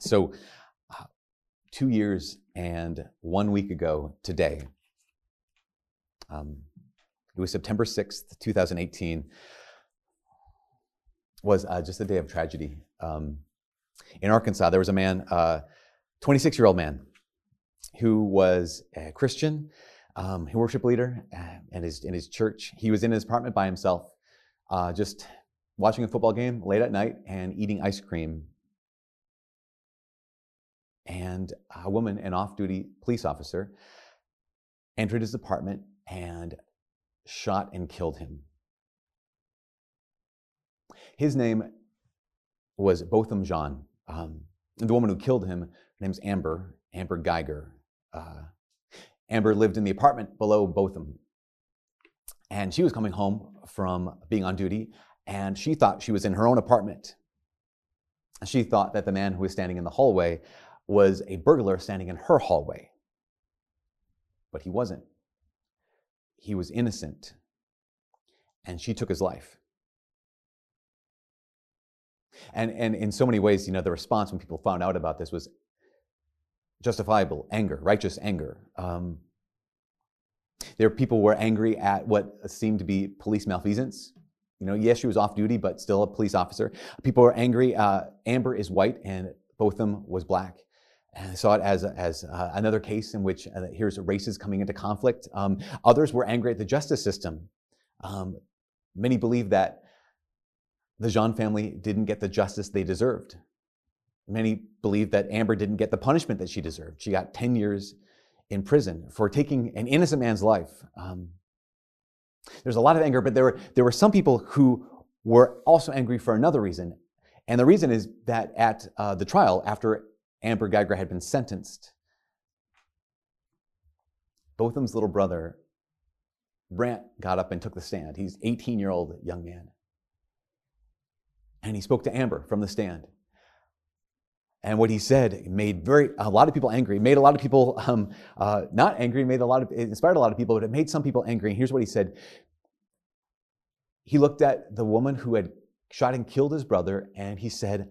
So, uh, two years and one week ago today, um, it was September 6th, 2018, was uh, just a day of tragedy. Um, in Arkansas, there was a man, 26 uh, year old man, who was a Christian, um, worship leader uh, in his, in his church. He was in his apartment by himself, uh, just watching a football game late at night and eating ice cream and a woman, an off duty police officer, entered his apartment and shot and killed him. His name was Botham Jean. Um, the woman who killed him, her name's Amber, Amber Geiger. Uh, Amber lived in the apartment below Botham. And she was coming home from being on duty, and she thought she was in her own apartment. She thought that the man who was standing in the hallway was a burglar standing in her hallway. But he wasn't. He was innocent. And she took his life. And, and in so many ways, you know, the response when people found out about this was justifiable anger, righteous anger. Um, there people were angry at what seemed to be police malfeasance. You know, yes, she was off duty, but still a police officer. People were angry. Uh, Amber is white and Botham was black. And I saw it as, as uh, another case in which uh, here's races coming into conflict. Um, others were angry at the justice system. Um, many believe that the Jean family didn't get the justice they deserved. Many believe that Amber didn't get the punishment that she deserved. She got 10 years in prison for taking an innocent man's life. Um, there's a lot of anger, but there were, there were some people who were also angry for another reason. And the reason is that at uh, the trial, after Amber Geiger had been sentenced. Botham's little brother, Brant, got up and took the stand. He's 18 year old young man. And he spoke to Amber from the stand. And what he said made very a lot of people angry. Made a lot of people um, uh, not angry. Made a lot of it inspired a lot of people, but it made some people angry. And here's what he said. He looked at the woman who had shot and killed his brother, and he said,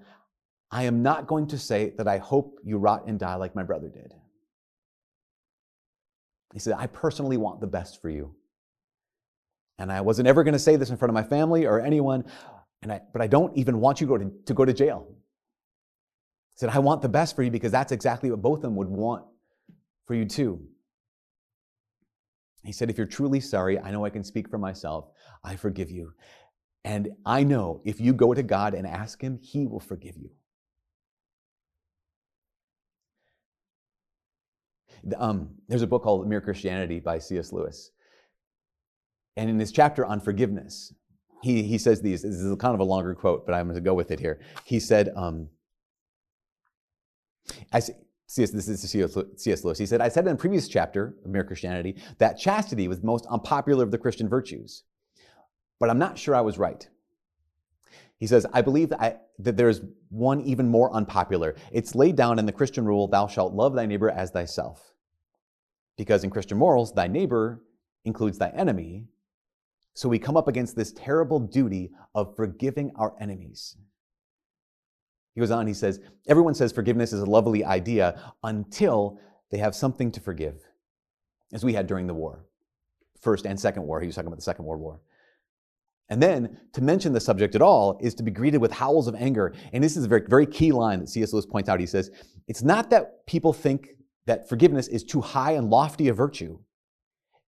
I am not going to say that I hope you rot and die like my brother did. He said, I personally want the best for you. And I wasn't ever going to say this in front of my family or anyone, and I, but I don't even want you to go to, to go to jail. He said, I want the best for you because that's exactly what Botham would want for you too. He said, If you're truly sorry, I know I can speak for myself. I forgive you. And I know if you go to God and ask Him, He will forgive you. Um, there's a book called Mere Christianity by C.S. Lewis. And in his chapter on forgiveness, he, he says these. This is kind of a longer quote, but I'm going to go with it here. He said, um, as, C.S. This is C.S. Lewis. He said, I said in a previous chapter of Mere Christianity that chastity was the most unpopular of the Christian virtues. But I'm not sure I was right. He says, I believe that, I, that there's one even more unpopular. It's laid down in the Christian rule, thou shalt love thy neighbor as thyself. Because in Christian morals, thy neighbor includes thy enemy. So we come up against this terrible duty of forgiving our enemies. He goes on, he says, Everyone says forgiveness is a lovely idea until they have something to forgive, as we had during the war, First and Second War. He was talking about the Second World War. And then to mention the subject at all is to be greeted with howls of anger. And this is a very, very key line that C.S. Lewis points out. He says, It's not that people think that forgiveness is too high and lofty a virtue,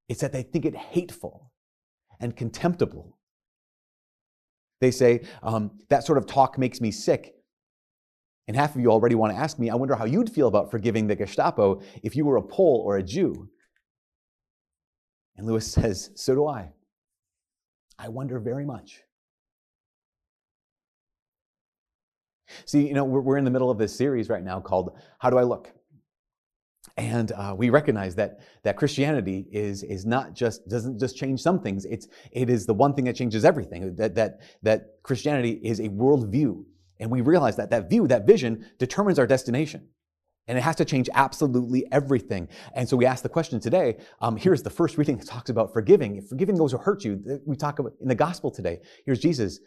it's that they think it hateful and contemptible. They say, um, that sort of talk makes me sick. And half of you already want to ask me, I wonder how you'd feel about forgiving the Gestapo if you were a Pole or a Jew. And Lewis says, So do I. I wonder very much. See, you know, we're, we're in the middle of this series right now called How Do I Look? And uh, we recognize that, that Christianity is, is not just, doesn't just change some things. It's, it is the one thing that changes everything. That, that, that Christianity is a worldview. And we realize that that view, that vision determines our destination. And it has to change absolutely everything. And so we ask the question today. Um, here's the first reading that talks about forgiving. Forgiving those who hurt you. We talk about in the gospel today. Here's Jesus.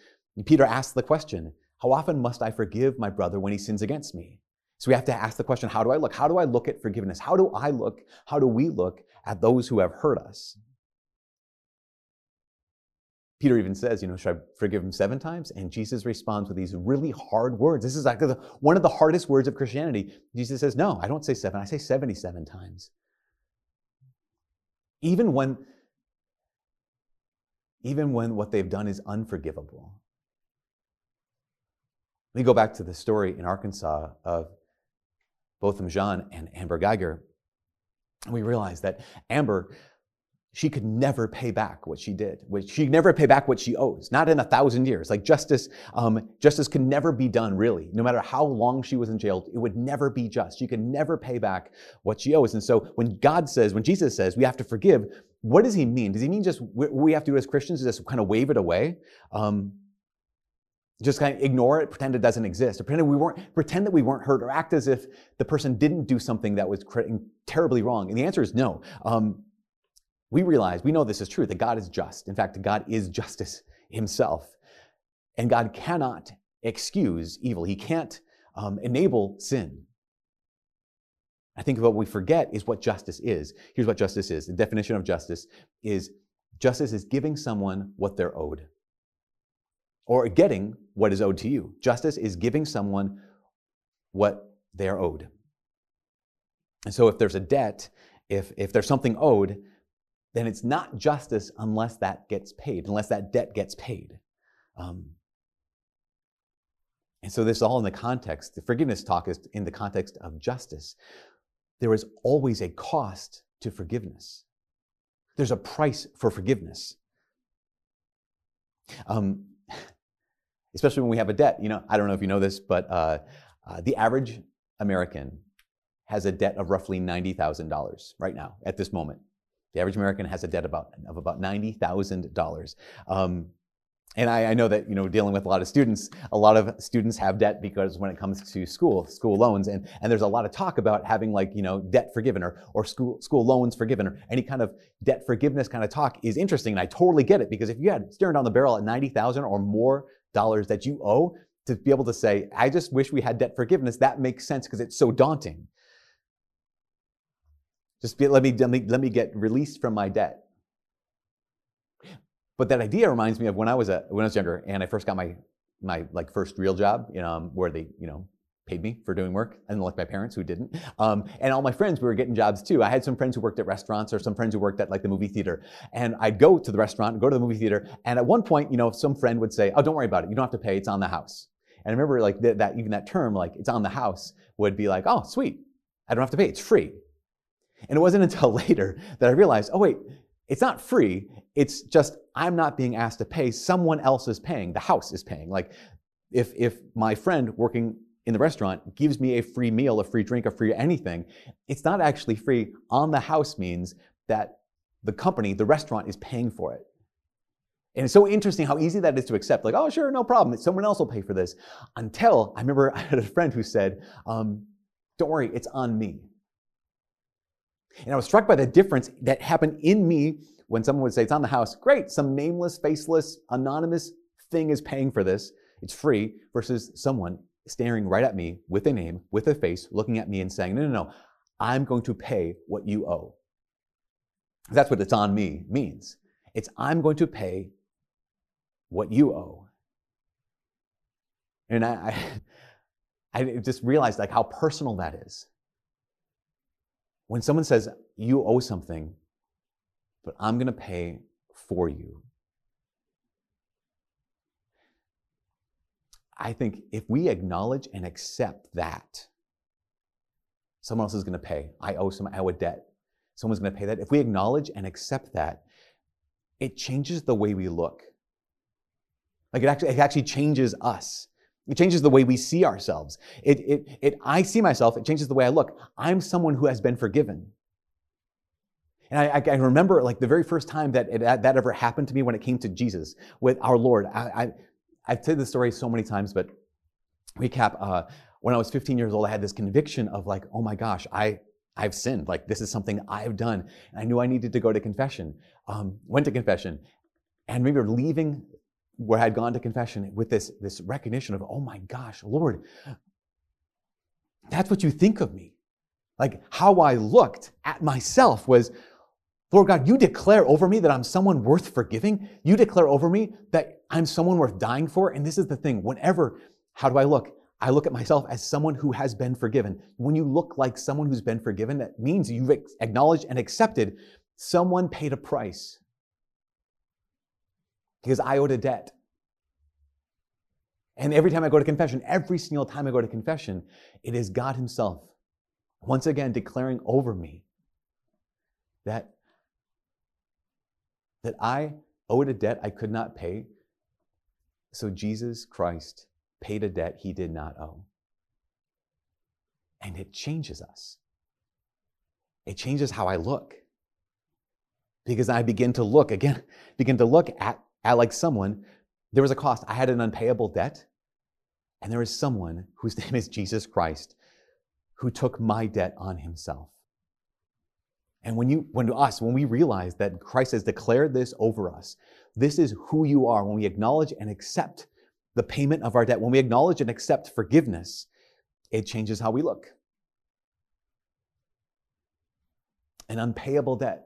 Peter asks the question, How often must I forgive my brother when he sins against me? So we have to ask the question how do I look? How do I look at forgiveness? How do I look? How do we look at those who have hurt us? Peter even says, you know, should I forgive him seven times? And Jesus responds with these really hard words. This is like one of the hardest words of Christianity. Jesus says, no, I don't say seven, I say 77 times. Even when, even when what they've done is unforgivable. Let me go back to the story in Arkansas of Botham Jean and Amber Geiger. We realize that Amber she could never pay back what she did. She never pay back what she owes, not in a thousand years. Like justice, um, justice could never be done, really. No matter how long she was in jail, it would never be just. She could never pay back what she owes. And so when God says, when Jesus says we have to forgive, what does he mean? Does he mean just what we have to do as Christians is just kind of wave it away? Um, just kind of ignore it, pretend it doesn't exist, or pretend we weren't, pretend that we weren't hurt, or act as if the person didn't do something that was terribly wrong. And the answer is no. Um, we realize, we know this is true, that God is just. In fact, God is justice himself. And God cannot excuse evil, He can't um, enable sin. I think what we forget is what justice is. Here's what justice is the definition of justice is justice is giving someone what they're owed or getting what is owed to you. Justice is giving someone what they're owed. And so if there's a debt, if, if there's something owed, then it's not justice unless that gets paid, unless that debt gets paid. Um, and so this is all in the context, the forgiveness talk is in the context of justice. There is always a cost to forgiveness. There's a price for forgiveness. Um, especially when we have a debt. You know, I don't know if you know this, but uh, uh, the average American has a debt of roughly $90,000 right now at this moment. The average American has a debt about, of about $90,000. Um, and I, I, know that, you know, dealing with a lot of students, a lot of students have debt because when it comes to school, school loans, and, and there's a lot of talk about having like, you know, debt forgiven or, or school, school loans forgiven or any kind of debt forgiveness kind of talk is interesting. And I totally get it because if you had staring down the barrel at 90,000 or more dollars that you owe, to be able to say, I just wish we had debt forgiveness, that makes sense because it's so daunting. Just be, let, me, let, me, let me get released from my debt. But that idea reminds me of when I was a, when I was younger and I first got my my like first real job, you know, um, where they you know paid me for doing work, and like my parents who didn't. Um, and all my friends we were getting jobs too. I had some friends who worked at restaurants or some friends who worked at like the movie theater. And I'd go to the restaurant, go to the movie theater, and at one point, you know, some friend would say, "Oh, don't worry about it. You don't have to pay. It's on the house." And I remember like th- that even that term, like "it's on the house," would be like, "Oh, sweet. I don't have to pay. It's free." And it wasn't until later that I realized, oh, wait, it's not free. It's just I'm not being asked to pay. Someone else is paying. The house is paying. Like if, if my friend working in the restaurant gives me a free meal, a free drink, a free anything, it's not actually free. On the house means that the company, the restaurant, is paying for it. And it's so interesting how easy that is to accept. Like, oh, sure, no problem. Someone else will pay for this. Until I remember I had a friend who said, um, don't worry, it's on me. And I was struck by the difference that happened in me when someone would say, It's on the house. Great, some nameless, faceless, anonymous thing is paying for this. It's free, versus someone staring right at me with a name, with a face, looking at me and saying, No, no, no, I'm going to pay what you owe. That's what it's on me means. It's I'm going to pay what you owe. And I, I, I just realized like how personal that is. When someone says, you owe something, but I'm going to pay for you. I think if we acknowledge and accept that, someone else is going to pay. I owe some, I owe a debt. Someone's going to pay that. If we acknowledge and accept that, it changes the way we look. Like it actually, it actually changes us. It changes the way we see ourselves. It, it, it, I see myself, it changes the way I look. I'm someone who has been forgiven. And I, I remember like the very first time that it, that ever happened to me when it came to Jesus with our Lord. I, I, have told this story so many times, but recap, uh, when I was 15 years old, I had this conviction of like, oh my gosh, I, I've sinned. Like this is something I've done. And I knew I needed to go to confession. Um, went to confession. And were leaving where I had gone to confession with this, this recognition of, oh my gosh, Lord, That's what you think of me. Like how I looked at myself was, Lord God, you declare over me that I'm someone worth forgiving. You declare over me that I'm someone worth dying for. And this is the thing whenever, how do I look? I look at myself as someone who has been forgiven. When you look like someone who's been forgiven, that means you've acknowledged and accepted someone paid a price because I owed a debt. And every time I go to confession, every single time I go to confession, it is God Himself once again declaring over me that, that I owed a debt I could not pay. So Jesus Christ paid a debt he did not owe. And it changes us. It changes how I look. Because I begin to look, again, begin to look at, at like someone, there was a cost. I had an unpayable debt, and there is someone whose name is Jesus Christ who took my debt on himself. And when you, when us, when we realize that Christ has declared this over us, this is who you are, when we acknowledge and accept the payment of our debt, when we acknowledge and accept forgiveness, it changes how we look. An unpayable debt.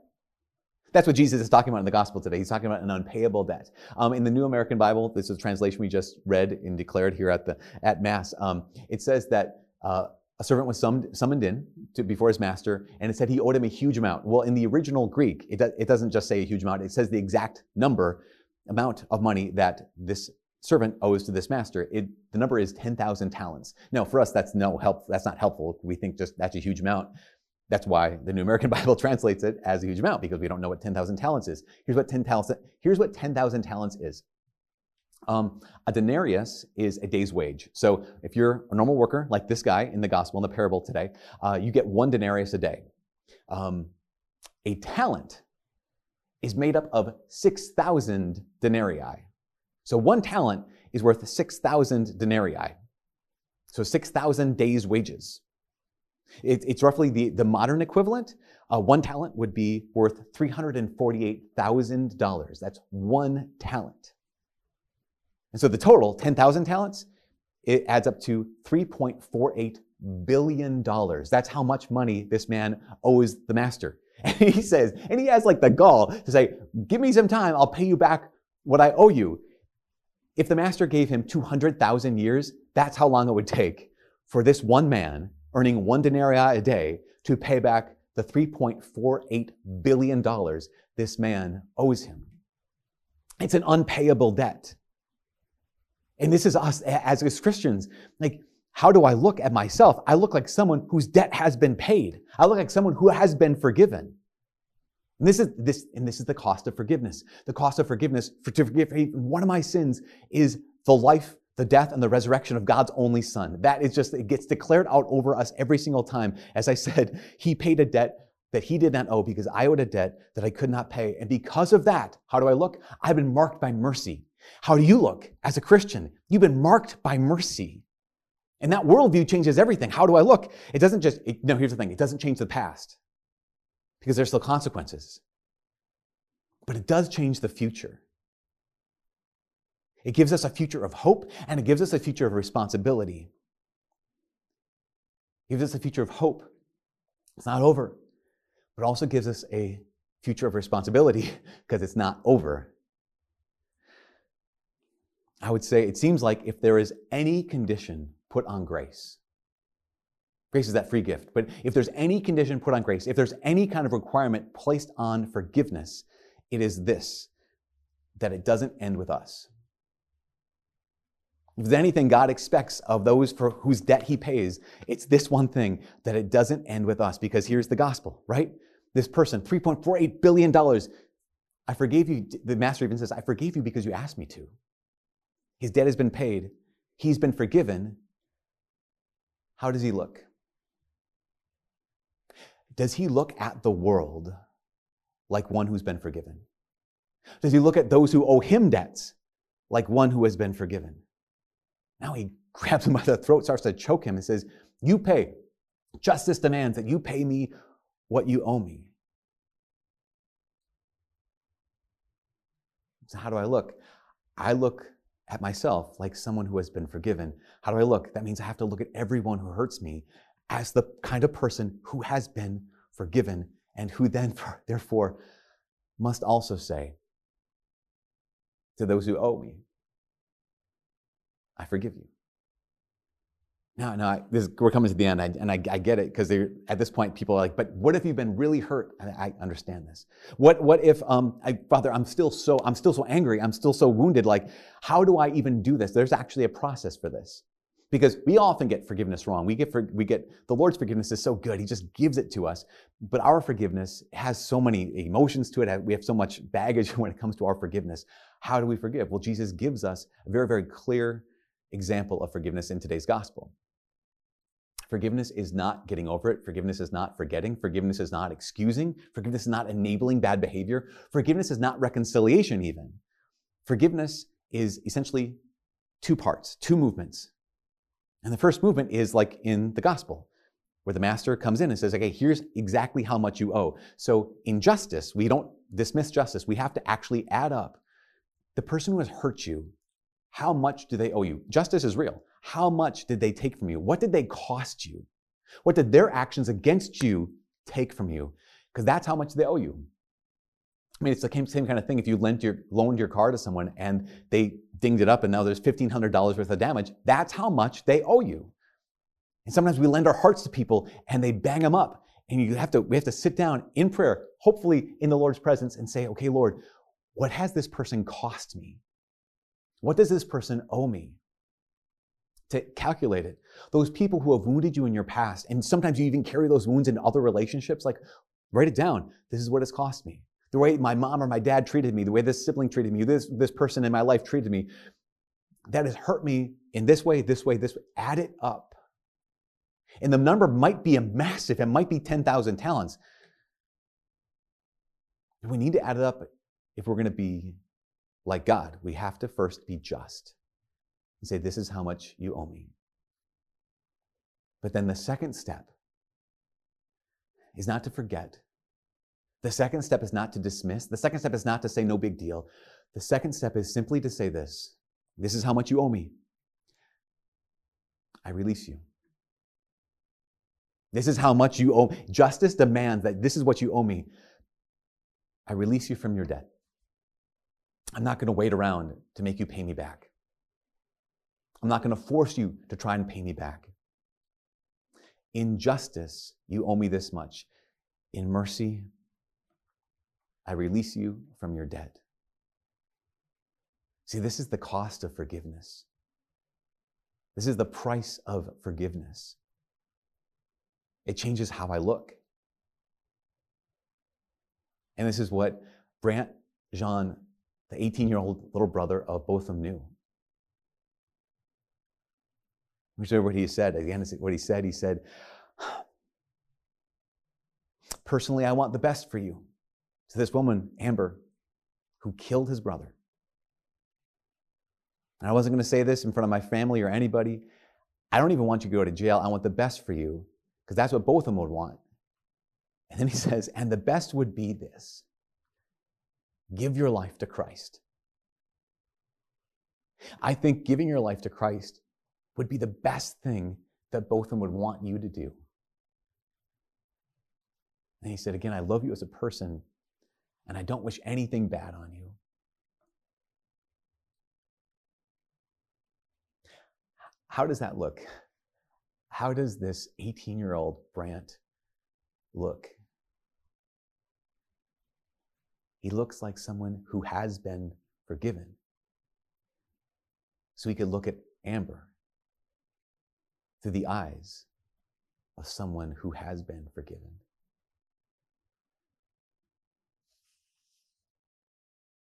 That's what Jesus is talking about in the gospel today. He's talking about an unpayable debt. Um, in the New American Bible, this is a translation we just read and declared here at the at Mass. Um, it says that uh, a servant was summoned, summoned in to, before his master, and it said he owed him a huge amount. Well, in the original Greek, it, do, it doesn't just say a huge amount; it says the exact number amount of money that this servant owes to this master. It, the number is 10,000 talents. Now, for us, that's no help. That's not helpful. We think just that's a huge amount. That's why the New American Bible translates it as a huge amount because we don't know what 10,000 talents is. Here's what 10 talents. Here's what 10,000 talents is. Um, a denarius is a day's wage. So if you're a normal worker, like this guy in the gospel, in the parable today, uh, you get one denarius a day. Um, a talent is made up of 6,000 denarii. So one talent is worth 6,000 denarii. So 6,000 days' wages. It, it's roughly the, the modern equivalent. Uh, one talent would be worth $348,000. That's one talent. And so the total, 10,000 talents, it adds up to $3.48 billion. That's how much money this man owes the master. And he says, and he has like the gall to say, give me some time, I'll pay you back what I owe you. If the master gave him 200,000 years, that's how long it would take for this one man earning one denarii a day to pay back the $3.48 billion this man owes him. It's an unpayable debt. And this is us as, as Christians. Like, how do I look at myself? I look like someone whose debt has been paid. I look like someone who has been forgiven. And this is this, and this is the cost of forgiveness. The cost of forgiveness for to forgive one of my sins is the life, the death, and the resurrection of God's only Son. That is just it gets declared out over us every single time. As I said, He paid a debt that He did not owe because I owed a debt that I could not pay. And because of that, how do I look? I've been marked by mercy. How do you look as a Christian? You've been marked by mercy. And that worldview changes everything. How do I look? It doesn't just, it, no, here's the thing it doesn't change the past because there's still consequences. But it does change the future. It gives us a future of hope and it gives us a future of responsibility. It gives us a future of hope. It's not over, but also gives us a future of responsibility because it's not over. I would say it seems like if there is any condition put on grace, grace is that free gift, but if there's any condition put on grace, if there's any kind of requirement placed on forgiveness, it is this that it doesn't end with us. If there's anything God expects of those for whose debt he pays, it's this one thing that it doesn't end with us because here's the gospel, right? This person, $3.48 billion. I forgave you. The master even says, I forgave you because you asked me to. His debt has been paid. He's been forgiven. How does he look? Does he look at the world like one who's been forgiven? Does he look at those who owe him debts like one who has been forgiven? Now he grabs him by the throat, starts to choke him, and says, You pay. Justice demands that you pay me what you owe me. So, how do I look? I look at myself like someone who has been forgiven. How do I look? That means I have to look at everyone who hurts me as the kind of person who has been forgiven and who then, therefore, must also say to those who owe me, I forgive you. No, no, this, we're coming to the end, and I, I get it because at this point people are like, "But what if you've been really hurt?" I, I understand this. What, what if, um, I, Father, I'm still so, I'm still so angry, I'm still so wounded. Like, how do I even do this? There's actually a process for this, because we often get forgiveness wrong. We get, for, we get the Lord's forgiveness is so good; He just gives it to us. But our forgiveness has so many emotions to it. We have so much baggage when it comes to our forgiveness. How do we forgive? Well, Jesus gives us a very, very clear example of forgiveness in today's gospel. Forgiveness is not getting over it. Forgiveness is not forgetting. Forgiveness is not excusing. Forgiveness is not enabling bad behavior. Forgiveness is not reconciliation, even. Forgiveness is essentially two parts, two movements. And the first movement is like in the gospel, where the master comes in and says, okay, here's exactly how much you owe. So in justice, we don't dismiss justice. We have to actually add up the person who has hurt you, how much do they owe you? Justice is real. How much did they take from you? What did they cost you? What did their actions against you take from you? Because that's how much they owe you. I mean, it's the same kind of thing if you lent your, loaned your car to someone and they dinged it up and now there's $1,500 worth of damage. That's how much they owe you. And sometimes we lend our hearts to people and they bang them up. And you have to, we have to sit down in prayer, hopefully in the Lord's presence and say, okay, Lord, what has this person cost me? What does this person owe me? to calculate it. Those people who have wounded you in your past, and sometimes you even carry those wounds in other relationships, like write it down. This is what it's cost me. The way my mom or my dad treated me, the way this sibling treated me, this, this person in my life treated me, that has hurt me in this way, this way, this way. Add it up. And the number might be a massive, it might be 10,000 talents. We need to add it up if we're going to be like God. We have to first be just and say, This is how much you owe me. But then the second step is not to forget. The second step is not to dismiss. The second step is not to say, No big deal. The second step is simply to say this This is how much you owe me. I release you. This is how much you owe. Justice demands that this is what you owe me. I release you from your debt. I'm not going to wait around to make you pay me back. I'm not going to force you to try and pay me back. In justice, you owe me this much. In mercy, I release you from your debt. See, this is the cost of forgiveness. This is the price of forgiveness. It changes how I look. And this is what Brant Jean, the 18 year old little brother of Botham, knew. Remember what he said. Again, what he said, he said, Personally, I want the best for you. To this woman, Amber, who killed his brother. And I wasn't going to say this in front of my family or anybody. I don't even want you to go to jail. I want the best for you because that's what Botham would want. And then he says, and the best would be this give your life to Christ. I think giving your life to Christ would be the best thing that Botham would want you to do. And he said, Again, I love you as a person, and I don't wish anything bad on you. How does that look? How does this 18 year old Brant look? He looks like someone who has been forgiven. So he could look at Amber through the eyes of someone who has been forgiven.